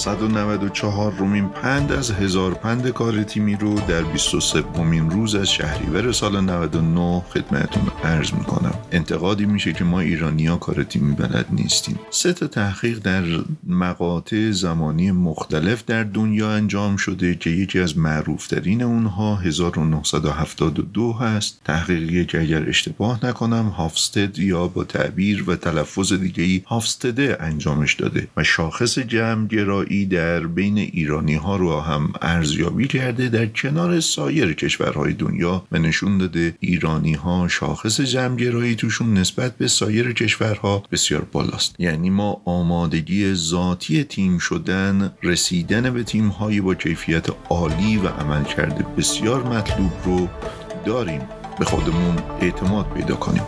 194 رومین پند از هزار پند کار تیمی رو در 23 رومین روز از شهریور سال 99 خدمتون عرض می‌کنم. انتقادی میشه که ما ایرانی ها کار تیمی بلد نیستیم. سه تا تحقیق در مقاطع زمانی مختلف در دنیا انجام شده که یکی از معروفترین اونها 1972 هست. تحقیقی که اگر اشتباه نکنم هافستد یا با تعبیر و تلفظ دیگه ای هافستده انجامش داده و شاخص جمع گرایی در بین ایرانی ها رو هم ارزیابی کرده در کنار سایر کشورهای دنیا و نشون داده ایرانی ها شاخص جمع گرایی توشون نسبت به سایر کشورها بسیار بالاست. یعنی ما آمادگی ذاتی تیم شدن رسیدن به تیم هایی با کیفیت عالی و عمل کرده بسیار مطلوب رو داریم. به خودمون اعتماد پیدا کنیم.